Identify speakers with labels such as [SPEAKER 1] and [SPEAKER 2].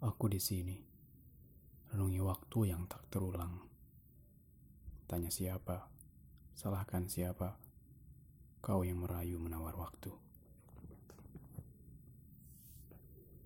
[SPEAKER 1] Aku di sini, renungi waktu yang tak terulang. Tanya siapa, salahkan siapa, kau yang merayu menawar waktu.